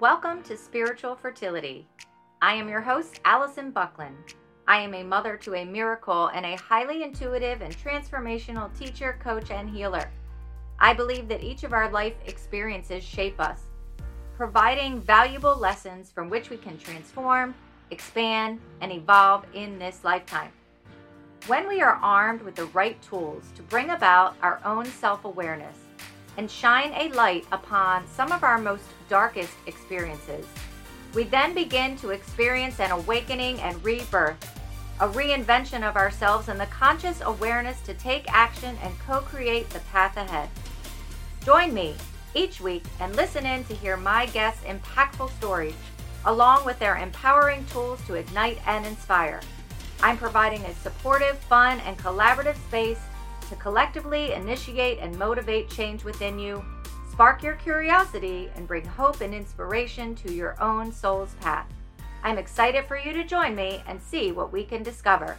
Welcome to Spiritual Fertility. I am your host, Alison Buckland. I am a mother to a miracle and a highly intuitive and transformational teacher, coach, and healer. I believe that each of our life experiences shape us, providing valuable lessons from which we can transform, expand, and evolve in this lifetime. When we are armed with the right tools to bring about our own self awareness and shine a light upon some of our most darkest experiences, we then begin to experience an awakening and rebirth, a reinvention of ourselves, and the conscious awareness to take action and co create the path ahead. Join me each week and listen in to hear my guests' impactful stories, along with their empowering tools to ignite and inspire. I'm providing a supportive, fun, and collaborative space to collectively initiate and motivate change within you, spark your curiosity, and bring hope and inspiration to your own soul's path. I'm excited for you to join me and see what we can discover.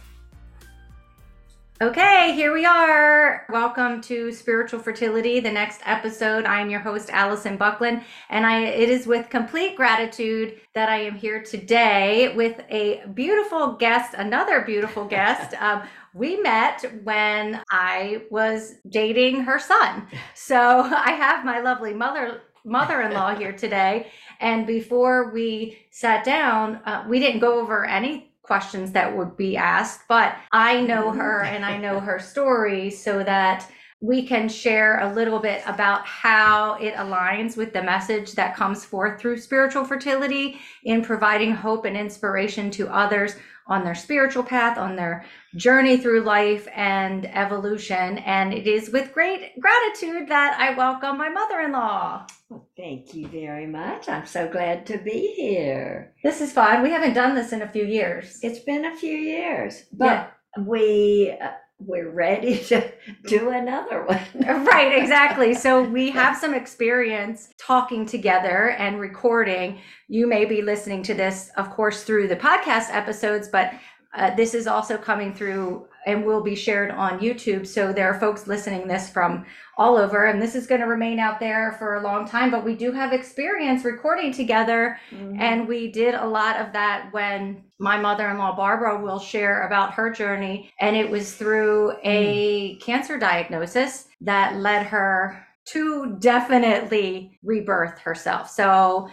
Okay, here we are. Welcome to Spiritual Fertility, the next episode. I am your host, Alison Buckland, and I it is with complete gratitude that I am here today with a beautiful guest, another beautiful guest. um, we met when I was dating her son. So I have my lovely mother mother-in-law here today and before we sat down uh, we didn't go over any questions that would be asked, but I know mm-hmm. her and I know her story so that we can share a little bit about how it aligns with the message that comes forth through spiritual fertility in providing hope and inspiration to others on their spiritual path, on their journey through life and evolution. And it is with great gratitude that I welcome my mother in law. Well, thank you very much. I'm so glad to be here. This is fun. We haven't done this in a few years. It's been a few years, but yeah. we. Uh, We're ready to do another one. right, exactly. So we have some experience talking together and recording. You may be listening to this, of course, through the podcast episodes, but uh, this is also coming through and will be shared on YouTube. So there are folks listening this from all over, and this is going to remain out there for a long time. But we do have experience recording together, mm-hmm. and we did a lot of that when my mother-in-law Barbara will share about her journey, and it was through a mm. cancer diagnosis that led her to definitely rebirth herself. So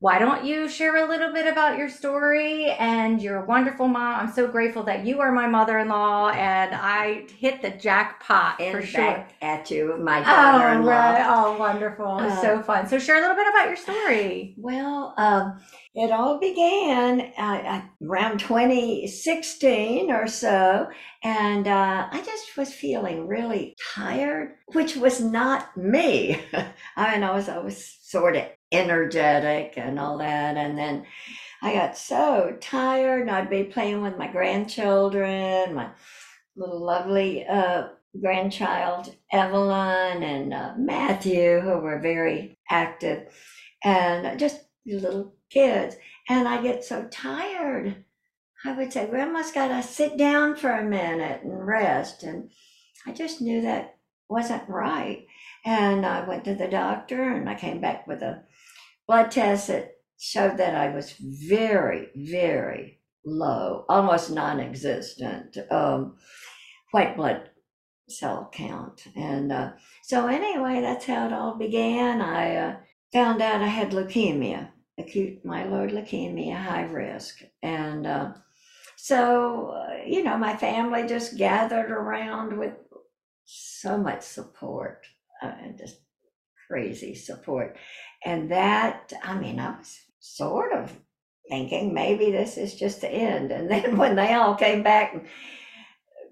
why don't you share a little bit about your story and your wonderful mom? I'm so grateful that you are my mother-in-law and I hit the jackpot and for sure. At you, my daughter-in-law. Oh, right. oh wonderful. Uh, so fun. So share a little bit about your story. Well, um, it all began uh, around 2016 or so, and uh, I just was feeling really tired, which was not me. I mean, I was I was sort of energetic and all that. And then I got so tired, and I'd be playing with my grandchildren, my little lovely uh, grandchild Evelyn and uh, Matthew, who were very active, and just little kids. And I get so tired. I would say, Grandma's got to sit down for a minute and rest. And I just knew that wasn't right. And I went to the doctor and I came back with a blood test that showed that I was very, very low, almost non existent um, white blood cell count. And uh, so, anyway, that's how it all began. I uh, found out I had leukemia, acute myeloid leukemia, high risk. And uh, so, uh, you know, my family just gathered around with so much support, uh, just crazy support. And that, I mean, I was sort of thinking maybe this is just the end. And then when they all came back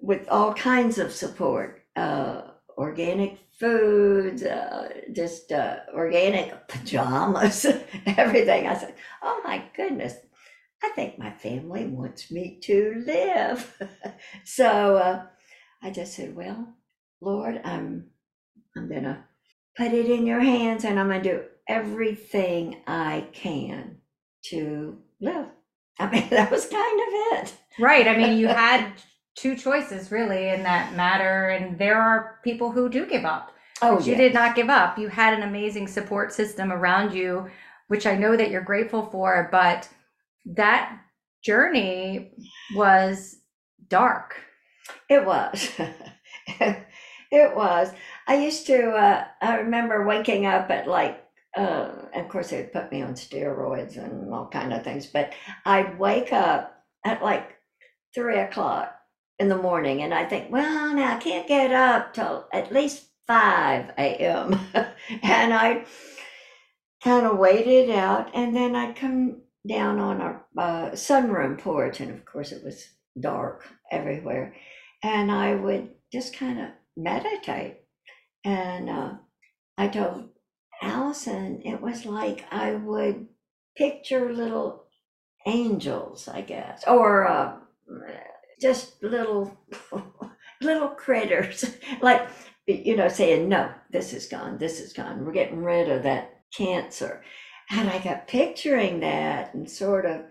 with all kinds of support, uh, organic foods, uh, just uh, organic pajamas, everything, I said, oh my goodness, I think my family wants me to live. so uh, I just said, well, Lord, I'm I'm gonna put it in your hands, and I'm gonna do everything I can to live. I mean, that was kind of it. Right. I mean, you had two choices really in that matter, and there are people who do give up. Oh, you did not give up. You had an amazing support system around you which I know that you're grateful for, but that journey was dark. It was. it was. I used to, uh, I remember waking up at like, uh, of course, they'd put me on steroids and all kind of things, but I'd wake up at like three o'clock in the morning and I think, well, now I can't get up till at least 5 a.m. and I kind of waited out and then I'd come down on our uh, sunroom porch and of course it was dark everywhere and I would just kind of meditate and uh, I told Alison it was like I would picture little angels I guess or uh, just little little critters. Like you know saying no this is gone this is gone we're getting rid of that cancer. And i got picturing that and sort of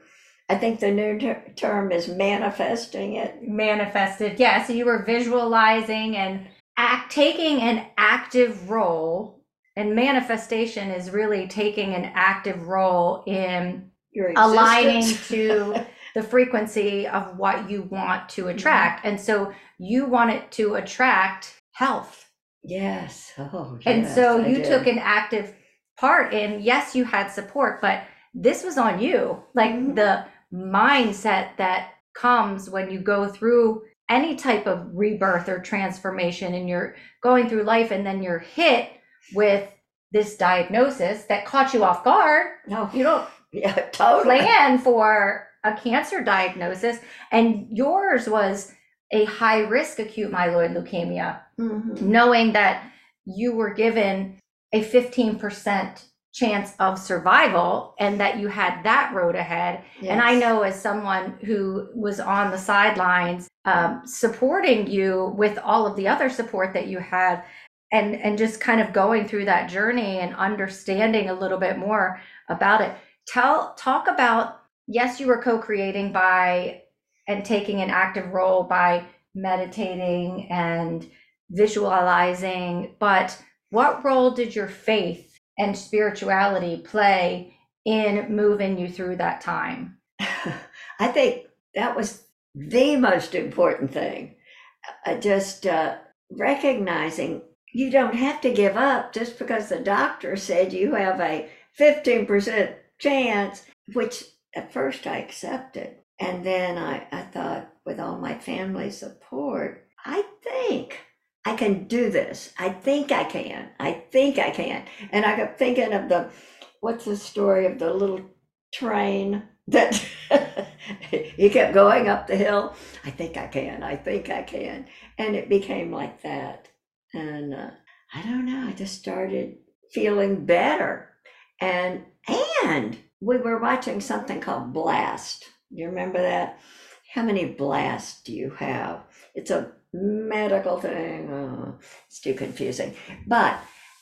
i think the new ter- term is manifesting it. Manifested yeah so you were visualizing and act taking an active role and manifestation is really taking an active role in aligning to the frequency of what you want to attract. And so you want it to attract health. yes oh And so you took an active part in, yes, you had support, but this was on you. Like Mhm. the mindset that comes when you go through any type of rebirth or transformation and you're going through life and then you're hit with this diagnosis that caught you off guard. no You don't yeah totally plan for a cancer diagnosis and yours was a high risk acute myeloid leukemia Mhm. knowing that you were given a 15% chance of survival and that you had that road ahead. And i know as someone who was on the sidelines um, supporting you with all of the other support that you had and and just kind of going through that journey and understanding a little bit more about it. Tell talk about yes you were co-creating by and taking an active role by meditating and visualizing but what role did your faith and spirituality play in moving you through that time I think that was the most important thing. Uh, just uh, recognizing you don't have to give up just because the doctor said you have a 15% chance, which at first I accepted. And then I, I thought, with all my family support, I think I can do this. I think I can. I think I can. And I kept thinking of the, what's the story of the little train that he kept going up the hill. I think I can. I think I can. And it became like that. And uh, I don't know. I just started feeling better. And and we were watching something called Blast. You remember that? How many blasts do you have? It's a medical thing. Oh, it's too confusing. But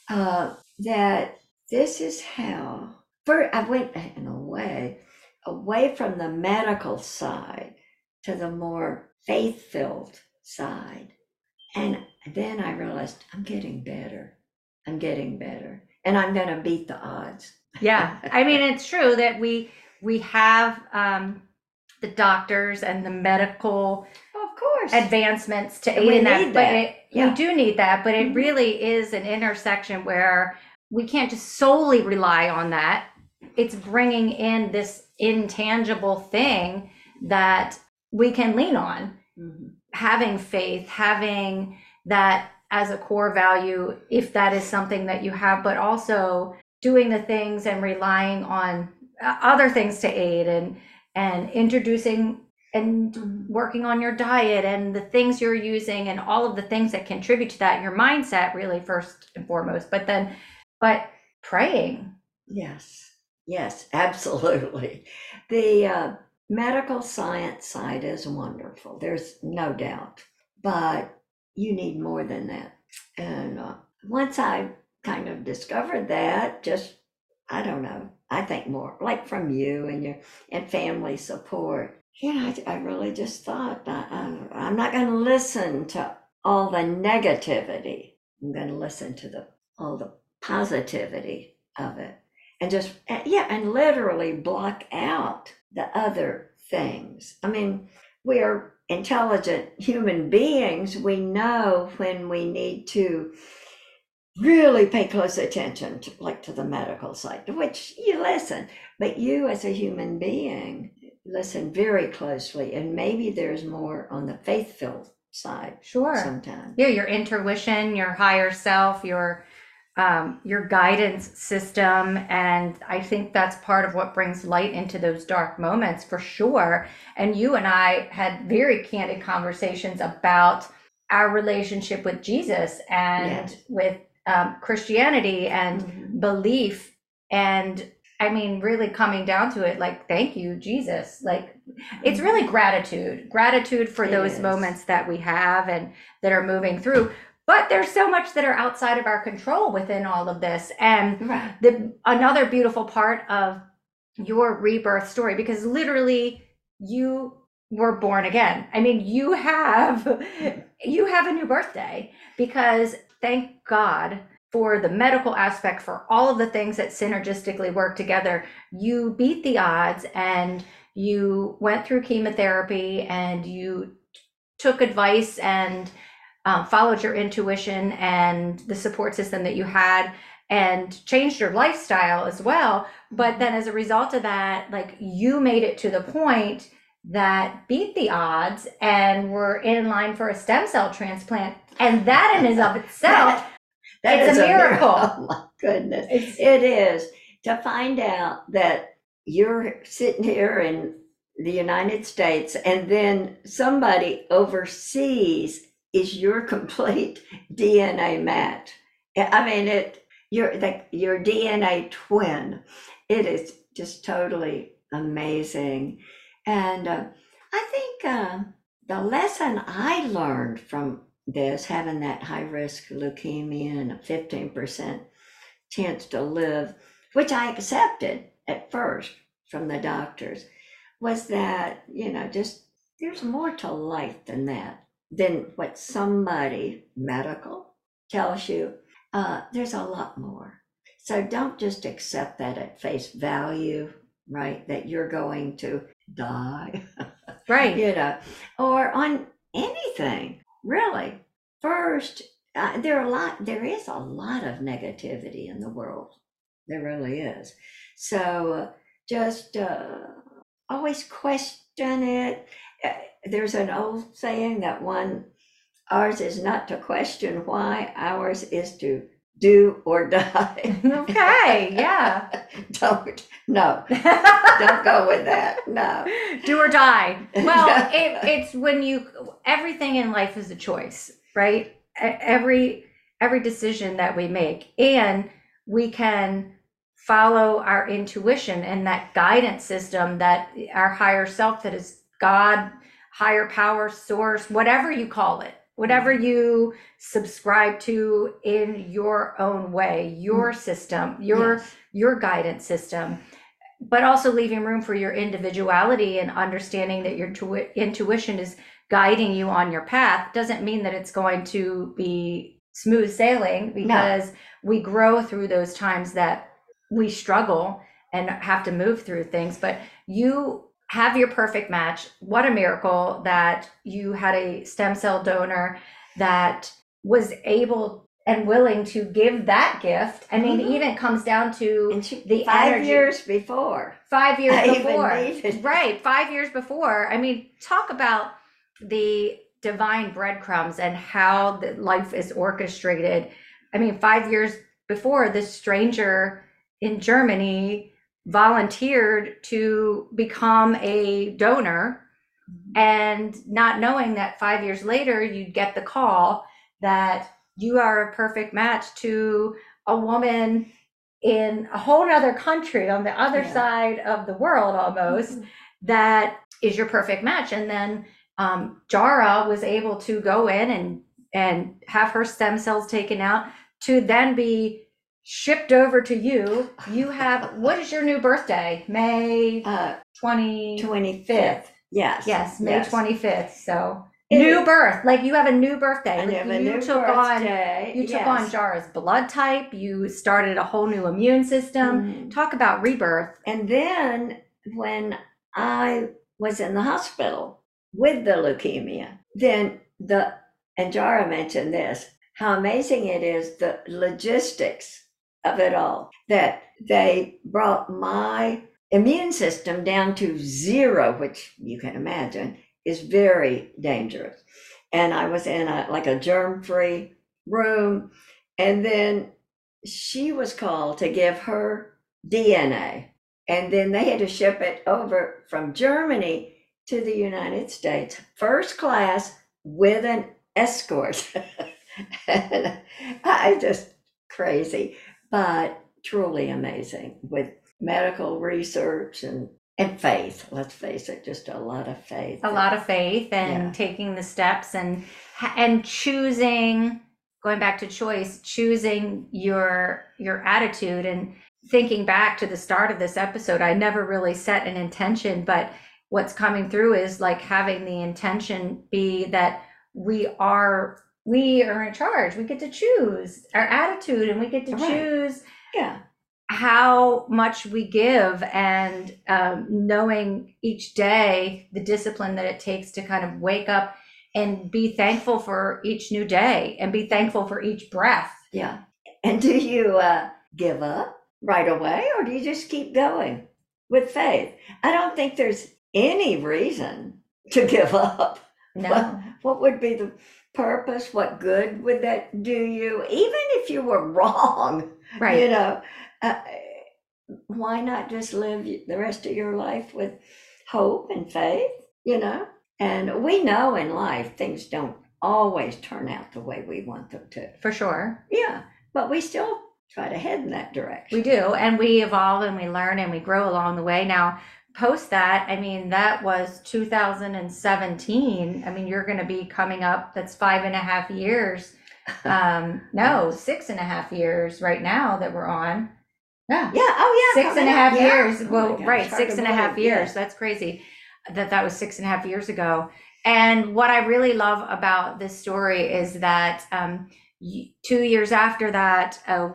uh, that this is how. For I went in a way away from the medical side to the more faith filled side. And then I realized I'm getting better. I'm getting better. And I'm going to beat the odds. yeah i mean it's true that we we have um the doctors and the medical Of course. advancements to aid we in that need but that. it, Yeah. we do need that but it Mhm. really is an intersection where we can't just solely rely on that it's bringing in this intangible thing that we can lean on Mhm. having faith, having that as a core value, if that is something that you have, but also doing the things and relying on uh, other things to aid and and introducing and working on your diet and the things you're using and all of the things that contribute to that your mindset really first and foremost but then but praying Yes, yes, absolutely. The uh, medical science side is wonderful. There's no doubt. But you need more than that. And uh, once I kind of discovered that, just, I don't know, I think more like from you and your and family support. You know, I, I really just thought I, I, I'm not going to listen to all the negativity. I'm going to listen to the all the positivity of it. and just uh, yeah and literally block out the other things i mean we are intelligent human beings we know when we need to really pay close attention to like to the medical side to which you listen but you as a human being listen very closely and maybe there's more on the faith-filled side Sure. sometimes Yeah, your intuition, your higher self, your um, your guidance system, and I think that's part of what brings light into those dark moments for sure. And you and I had very candid conversations about our relationship with Jesus and Yes. with um, Christianity and Mhm. belief and i mean really coming down to it like thank you jesus. Like it's really mm-hmm. gratitude. Gratitude for It those is. moments that we have and that are moving through. But there's so much that are outside of our control within all of this. And right. the another beautiful part of your rebirth story because literally you were born again. I mean you have mm-hmm. you have a new birthday because thank god for the medical aspect for all of the things that synergistically work together you beat the odds and you went through chemotherapy and you took advice and um, followed your intuition and the support system that you had and changed your lifestyle as well. But then as a result of that like you made it to the point that beat the odds and were in line for a stem cell transplant. And that in and of itself That It's is a miracle. Oh my goodness. it's It is to find out that you're sitting here in the United States and then somebody overseas is your complete DNA match. I mean, it, you're like your DNA twin. It is just totally amazing. And uh, I think uh, the lesson I learned from this, having that high risk leukemia and a 15% chance to live, which I accepted at first from the doctors, was that, you know, just there's more to life than that, than what somebody medical tells you. Uh, there's a lot more. So don't just accept that at face value, right? That you're going to die right you know, or on anything really. First, uh, there are a lot. There is a lot of negativity in the world. There really is. So just uh, always question it. Uh, there's an old saying that one, ours is not to question why, ours is to do or die. okay yeah don't no, don't go with that. No. do or die well it, it's when you everything in life is a choice right every every decision that we make and we can follow our intuition and that guidance system that our higher self that is god higher power source whatever you call it whatever you subscribe to in your own way your mm. system your Yes. your guidance system but also leaving room for your individuality and understanding that your tui- intuition is guiding you on your path doesn't mean that it's going to be smooth sailing because we grow through those times that we struggle and have to move through things but you have your perfect match what a miracle that you had a stem cell donor that was able and willing to give that gift i mean Mhm. even it comes down to she, The five energy. years before. five years I before right five years before i mean talk about the divine breadcrumbs and how the life is orchestrated i mean five years before this stranger in germany volunteered to become a donor and not knowing that five years later you'd get the call that you are a perfect match to a woman in a whole other country on the other Yeah. side of the world almost that is your perfect match. And then um, jara was able to go in and and have her stem cells taken out to then be shipped over to you you have what is your new birthday may Uh, 20 25th. Yes. yes may 25th so new birth. Like you have a new birthday. And Like, you a new took birthday. on you took yes. on Jara's blood type. You started a whole new immune system. Mhm. Talk about rebirth. And then when I was in the hospital with the leukemia, then the, and Jara mentioned this, how amazing it is the logistics of it all, that they brought my immune system down to zero, which you can imagine is very dangerous. And I was in a, like a germ free room. And then she was called to give her DNA. And then they had to ship it over from Germany to the United States, first class with an escort. and I just crazy, but truly amazing with medical research and, and faith. Let's face it, just a lot of faith. A lot of faith and Yeah. taking the steps and and choosing going back to choice, choosing your your attitude and thinking back to the start of this episode, I never really set an intention, but what's coming through is like having the intention be that we are we are in charge. We get to choose our attitude and we get to Right. choose Yeah. how much we give and um, knowing each day the discipline that it takes to kind of wake up and be thankful for each new day and be thankful for each breath. Yeah. And do you uh, give up right away or do you just keep going with faith? I don't think there's any reason to give up. No. What would be the purpose? What good would that do you? Even if you were wrong, right? you know, uh, why not just live the rest of your life with hope and faith, you know? And we know in life things don't always turn out the way we want them to. For sure. Yeah, but we still try to head in that direction. We do. And we evolve and we learn and we grow along the way. Now, post that, I mean, that was 2017. I mean, you're going to be coming up, that's five and a half years. Um, no, six and a half years right now that we're on. Yeah. Yeah. Oh, yeah. Six and a half up, yeah. years. Oh well, gosh, right, six and a half years. yes. That's crazy. That that was six and a half years ago. And what I really love about this story is that um, two years after that, uh,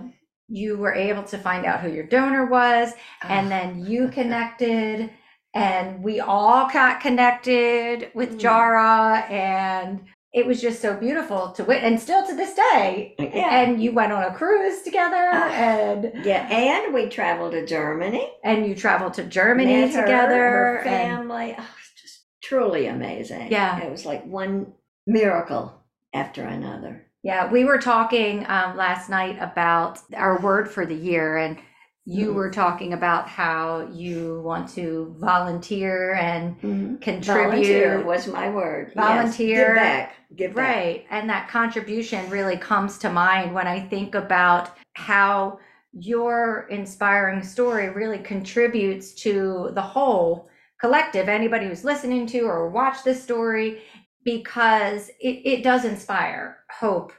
you were able to find out who your donor was, and Ah, then you connected, and we all got connected with Mm. Jara, and it was just so beautiful to wit. And still to this day, yeah. and you went on a cruise together, Ah. and yeah, and we traveled to Germany. and you traveled to Germany her, together. her and- family. Oh, it's just truly amazing. Yeah. It was like one miracle after another. Yeah, we were talking um, last night about our word for the year, and you Mhm. were talking about how you want to volunteer and contribute. Volunteer was my word. Yes. Volunteer. Give back. Give back. Right. And that contribution really comes to mind when I think about how your inspiring story really contributes to the whole collective, anybody who's listening to or watch this story, because it, it does inspire hope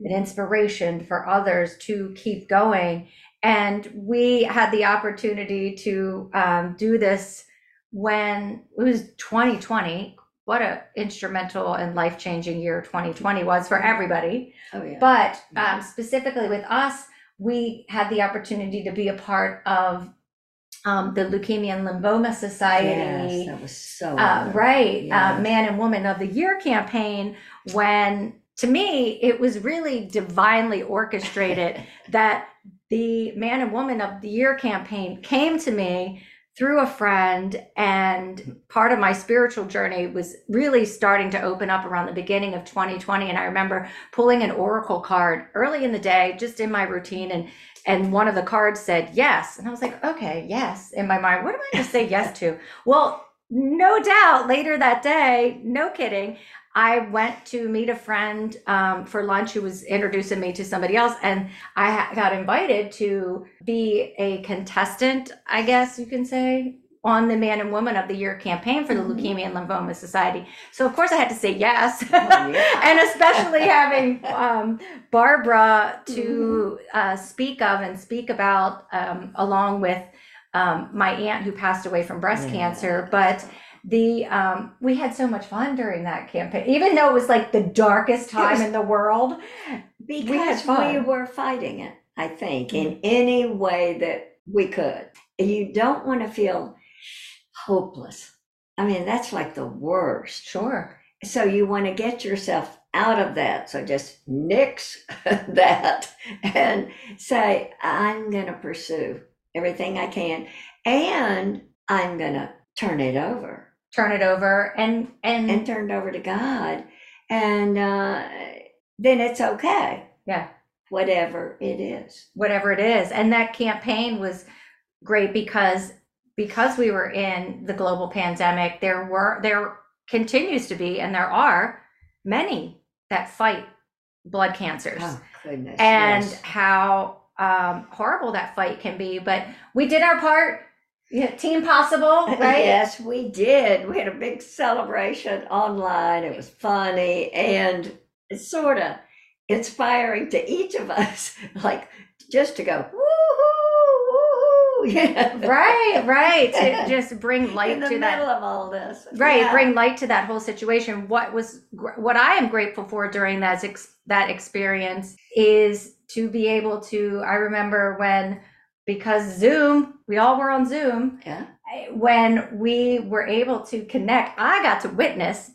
and inspiration for others to keep going. And we had the opportunity to um, do this when it was 2020 what a instrumental and life-changing year 2020 was for everybody Oh yeah. but um, specifically with us we had the opportunity to be a part of um, the leukemia and lymphoma society yes, that was so uh, right uh, man and woman of the year campaign when to me it was really divinely orchestrated that the man and woman of the year campaign came to me through a friend and part of my spiritual journey was really starting to open up around the beginning of 2020 and i remember pulling an oracle card early in the day just in my routine and and one of the cards said yes and i was like okay yes in my mind what am i going to say yes to? Well no doubt later that day no kidding i went to meet a friend um, for lunch who was introducing me to somebody else and i ha- got invited to be a contestant i guess you can say on the man and woman of the year campaign for the Mhm. leukemia and lymphoma society so of course i had to say yes Oh, yeah. and especially having um, Barbara to uh, speak of and speak about, um, along with um, my aunt who passed away from breast Yeah. cancer. But the um, we had so much fun during that campaign, even though it was like the darkest time was- in the world. because We we were fighting it, I think, in any way that we could. You don't want to feel hopeless. I mean, that's like the worst. Sure. So you want to get yourself out of that. So just nix that and say, I'm going to pursue everything I can and I'm going to turn it over Turn it over and and, and turn it over to God. And uh, then it's okay. Yeah. Whatever it is. whatever it is. And that campaign was great because because we were in the global pandemic, there were there continues to be and there are many that fight blood cancers. Oh, goodness. and yes. how um, horrible that fight can be. But we did our part. Yeah, Team Possible, right? Yes, we did. We had a big celebration online. It was funny and it's sort of inspiring to each of us, like just to go, woohoo, woohoo. Yeah. Right, right. To just bring In light the to middle that. of all this. Right, Yeah. bring light to that whole situation. What was what I am grateful for during that that experience is to be able to. I remember when because Zoom, we all were on Zoom. Yeah. when we were able to connect, I got to witness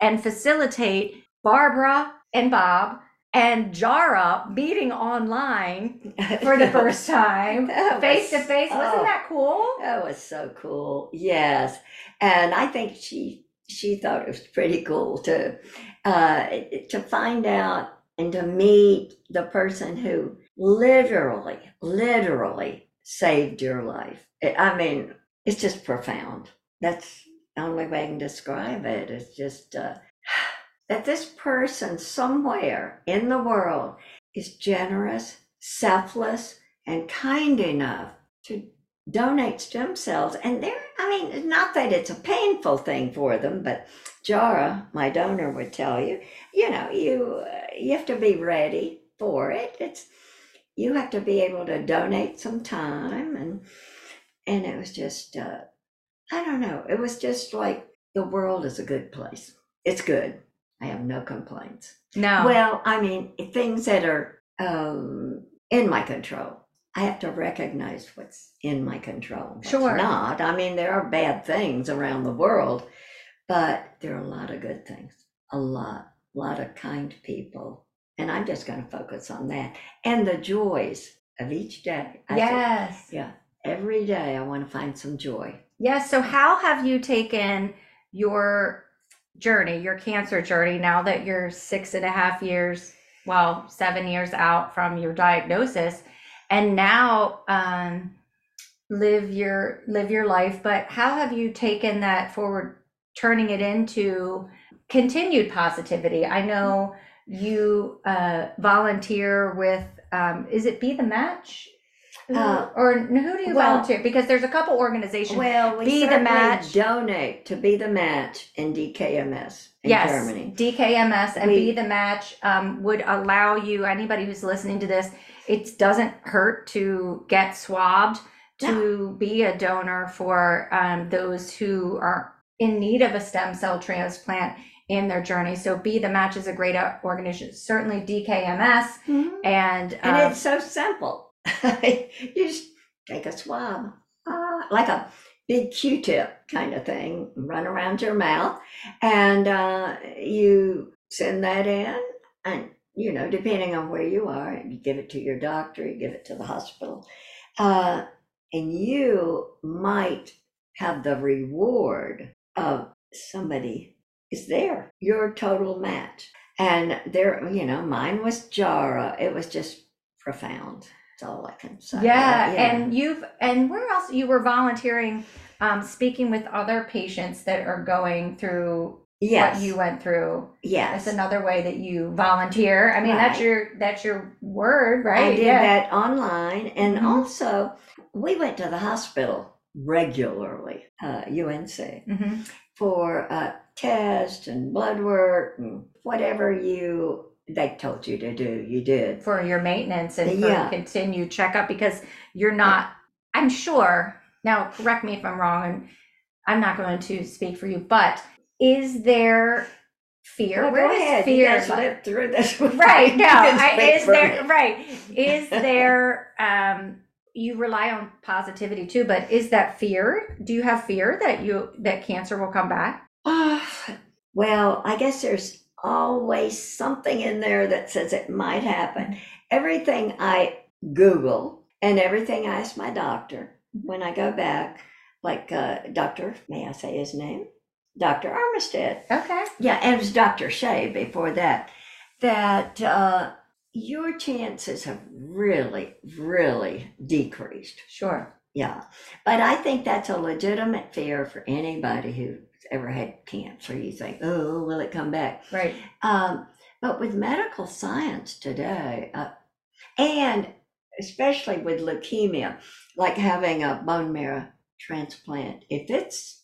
and facilitate Barbara and Bob and Jara meeting online for the first time, face to face. Wasn't oh. that cool? That was so cool. Yes. And I think she she thought it was pretty cool to uh to find out and to meet the person who literally literally saved your life. I mean, it's just profound. That's the only way I can describe it. It's just uh that this person somewhere in the world is generous, selfless, and kind enough to donate stem cells and they're i mean not that it's a painful thing for them but jara my donor would tell you you know you uh, you have to be ready for it it's you have to be able to donate some time and and it was just uh i don't know it was just like the world is a good place it's good i have no complaints No. well, I mean, things that are um, in my control. I have to recognize what's in my control. What's Sure. Not. I mean, there are bad things around the world, but there are a lot of good things. A lot, a lot of kind people, and I'm just going to focus on that and the joys of each day. I think- yes. yeah. Every day, I want to find some joy. Yes. So, how have you taken your journey, your cancer journey, now that you're six and a half years, well, seven years out from your diagnosis, and now um, live your live your life? But how have you taken that forward, turning it into continued positivity? I know you uh, volunteer with. Um, is it Be the Match? Uh, or who do you well- volunteer? Because there's a couple organizations. Well, we Be the Match. donate to be the match in DKMS in yes, Germany. DKMS and We- Be the Match um, would allow you, anybody who's listening to this, it doesn't hurt to get swabbed to be a donor for um, those who are in need of a stem cell transplant in their journey. So Be the Match is a great uh, organization, certainly DKMS. Mhm. And, And um, it's so simple. you just take a swab, uh, like a big Q-tip kind of thing, run around your mouth, and uh, you send that in. And you know, depending on where you are, you give it to your doctor, you give it to the hospital, uh, and you might have the reward of somebody is there, your total match. And there, you know, mine was Jara. It was just profound. That's all I can say. yeah, and you've and where else you were volunteering um, speaking with other patients that are going through yes, what you went through yes, That's another way that you volunteer. I mean, that's your that's your word, right? I did that online, and Mhm. also we went to the hospital regularly, uh, UNC, hmm for uh, tests and blood work and whatever you they told you to do, you did. For your maintenance and for Yeah. continued checkup because you're not. I'm sure. Now, correct me if I'm wrong. And I'm not going to speak for you, but is there fear? Well, Where ahead. fear lived through this. right no I, is there right is there um you rely on positivity too but is that fear do you have fear that you that cancer will come back Ah, well, I guess there's always something in there that says it might happen. Everything I Google and everything I ask my doctor when I go back, like uh, Doctor, may I say his name? Dr. Armistead. okay Yeah, and it was Dr. Shea before that. That uh, your chances have really, really decreased. sure Yeah. But I think that's a legitimate fear for anybody who's ever had cancer. You think, oh, will it come back? right Um, but with medical science today, uh, and especially with leukemia, like having a bone marrow transplant, if it's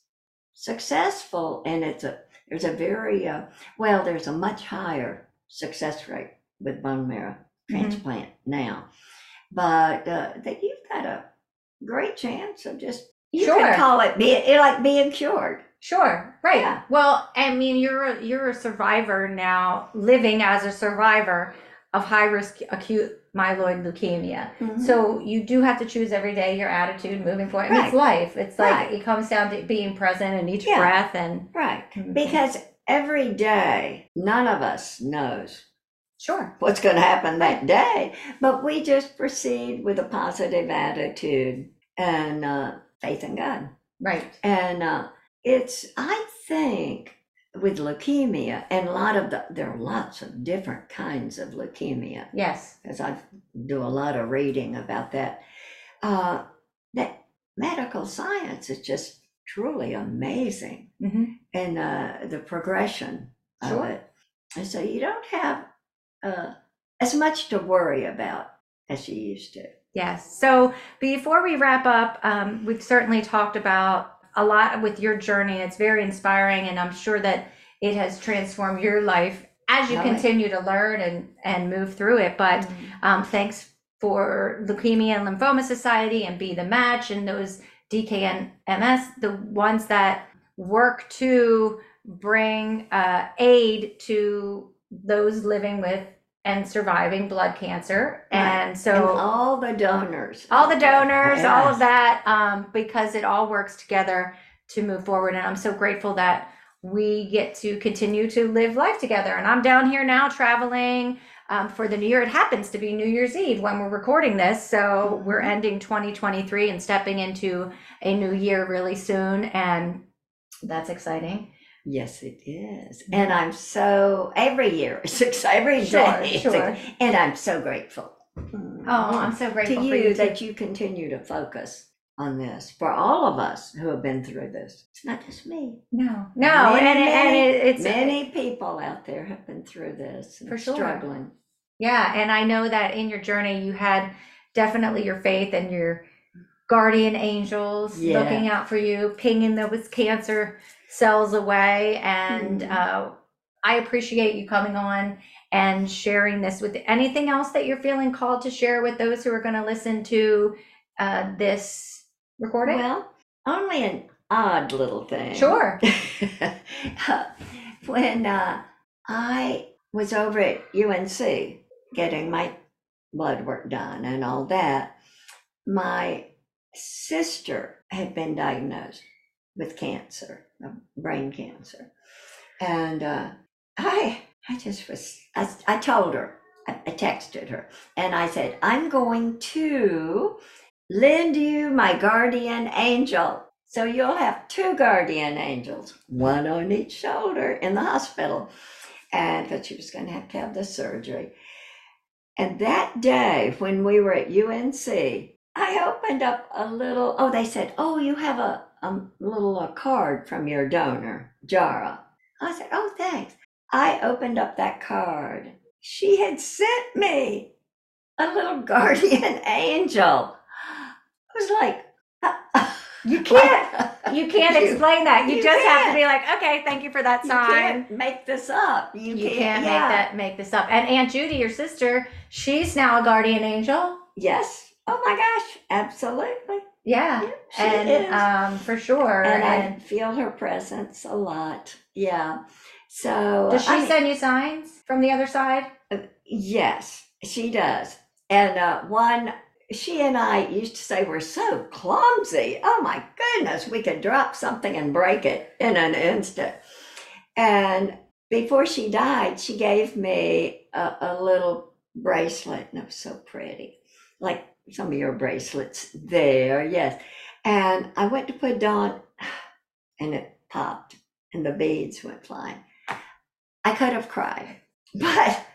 successful and it's a there's a very uh, well, there's a much higher success rate with bone marrow Mhm. transplant now, but uh, that you've got a great chance of just you Sure. can call it being like being cured. Sure, right. Yeah. Well, I mean, you're a, you're a survivor now, living as a survivor of high risk acute myeloid leukemia. Mm-hmm. So you do have to choose every day your attitude moving forward. Mean, it's life. It's like Right. it comes down to being present in each Yeah. breath and right. Mhm. Because every day, none of us knows sure, what's going to happen that day, but we just proceed with a positive attitude and uh, faith in God. right. And uh, it's, I think, with leukemia, and a lot of the, there are lots of different kinds of leukemia, Yes. because I do a lot of reading about that. Uh, that medical science is just truly amazing hmm and uh, the progression of it. And so you don't have uh, as much to worry about as you used to. Yes. So before we wrap up, um, we've certainly talked about a lot with your journey. It's very inspiring, and I'm sure that it has transformed your life as you continue to learn and and move through it. But um, thanks for Leukemia and Lymphoma Society and Be the Match and those DKMS, the ones that work to bring uh, aid to those living with and surviving blood cancer. Right. And and so all the donors. all the donors, all of that, um, because it all works together to move forward. And I'm so grateful that we get to continue to live life together. And I'm down here now traveling um, for the new year. It happens to be New Year's Eve when we're recording this. So we're Mhm. ending 2023 and stepping into a new year really soon. And that's exciting. Yes, it is. And mm-hmm. I'm so, every year, it's ex- every Sure, day, it's sure. ex- And I'm so grateful. Mm-hmm. Oh, I'm so grateful to for you you. that you continue to focus on this for all of us who have been through this. It's not just me. No, no, Many, and, and many, it, it's uh, Many people out there have been through this and For sure. struggling. Yeah, and I know that in your journey you had definitely your faith and your guardian angels Yeah. looking out for you, pinging those cancer cells away. And Mhm. uh, I appreciate you coming on and sharing this with anything else that you're feeling called to share with those who are going to listen to uh, this recording. Well, only an odd little thing. sure. when uh, I was over at UNC getting my blood work done and all that, my sister had been diagnosed with cancer, uh, brain cancer. And uh, I, I just was, I, I told her, I, I texted her, and I said, I'm going to lend you my guardian angel. So you'll have two guardian angels, one on each shoulder in the hospital. And because she was going to have to have the surgery. And that day when we were at UNC, I opened up a little, oh, they said, oh, you have a, a little uh card from your donor, Jara. I said, oh, thanks. I opened up that card. She had sent me a little guardian angel. I was like, You can't. You can't You- explain that. You, you just have to be like, okay, thank you for that You sign. can't make this up. You, You can't, can't yeah. make that make this up. And Aunt Judy, your sister, she's now a guardian angel. Yes. Oh my gosh. Absolutely. Yeah, she and is. um, for sure. and And, I feel her presence a lot. Yeah. So does she mean, send you signs from the other side? yes, she does. And uh, one, she and I used to say we're so clumsy. Oh my goodness, we could drop something and break it in an instant. And before she died, she gave me a, a little bracelet, and it was so pretty, like some of your bracelets there. Yes. And I went to put it on, and it popped, and the beads went flying. I could have cried, but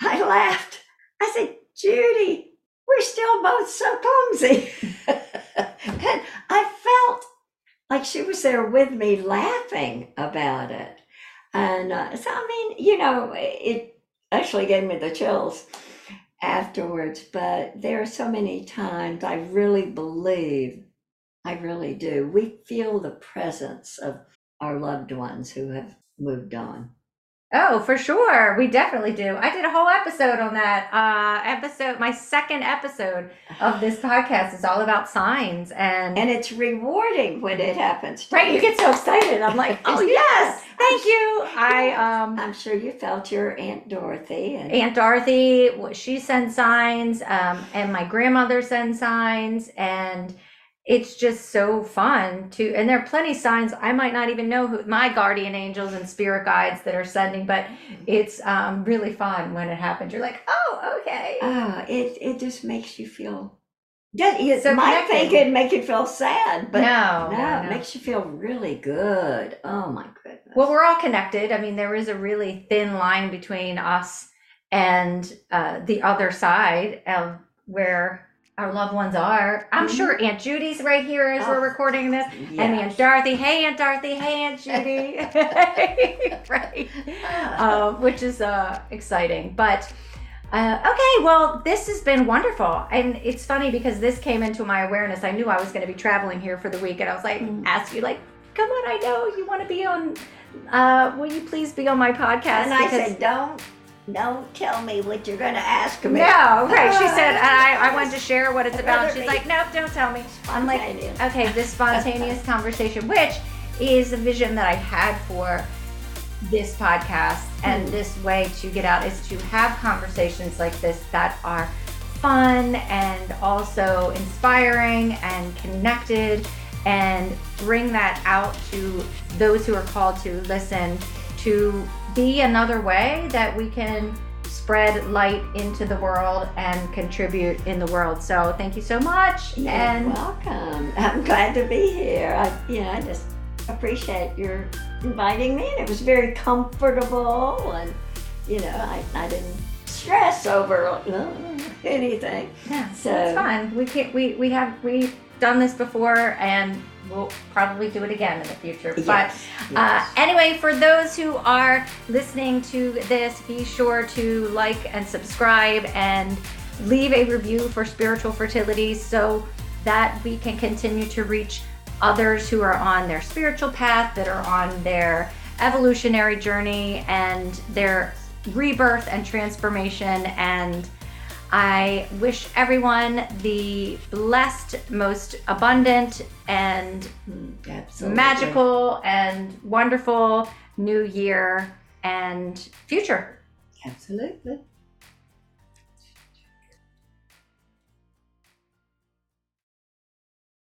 I laughed. I said, Judy, we're still both so clumsy. and I felt like she was there with me laughing about it. And uh, so, I mean, you know, it actually gave me the chills afterwards. But there are so many times I really believe, I really do, we feel the presence of our loved ones who have moved on. Oh, for sure. We definitely do. I did a whole episode on that. Uh episode my second episode of this podcast is all about signs and, And it's rewarding when it happens. right, you get so excited. I'm like, "Oh, yes. Thank you." I um I'm sure you felt your Aunt Dorothy and Aunt Dorothy, she sends signs, um, and my grandmother sends signs, and it's just so fun to. And there are plenty of signs I might not even know who my guardian angels and spirit guides that are sending, but it's um, really fun when it happens. You're like, oh, okay. ah, it it just makes you feel. That you So might connected. think it make you feel sad, but no, no, no, it makes you feel really good. Oh my goodness. Well, we're all connected. I mean, there is a really thin line between us and uh, the other side of where our loved ones are. I'm Mhm. sure Aunt Judy's right here as we're Oh, recording this. yeah. And Aunt Dorothy, hey Aunt Dorothy, hey Aunt Judy, right? Um, which is uh, exciting. But uh, okay, well, this has been wonderful, and it's funny because this came into my awareness. I knew I was going to be traveling here for the week, and I was like, Mm. ask you like, come on, I know you want to be on. Uh, will you please be on my podcast? and I Because- said, don't don't tell me what you're going to ask me. no, right? She Oh, said, and I, I wanted to share what it's about. She's like, nope, don't tell me. I'm like, okay, this spontaneous conversation, which is a vision that I had for this podcast and Hmm. this way to get out is to have conversations like this that are fun and also inspiring and connected and bring that out to those who are called to listen to be another way that we can spread light into the world and contribute in the world. So thank you so much. You're and welcome. I'm glad to be here. I, you know, I just appreciate your inviting me, and it was very comfortable, and you know, I, I didn't stress over uh, anything. yeah, So- it's fun. We can't. We we have we've done this before, and we'll probably do it again in the future. But Yes, Uh, anyway, for those who are listening to this, be sure to like and subscribe and leave a review for spiritual fertility so that we can continue to reach others who are on their spiritual path, that are on their evolutionary journey and their rebirth and transformation. And I wish everyone the blessed, most abundant, and Mm, absolutely. magical and wonderful new year and future. Absolutely.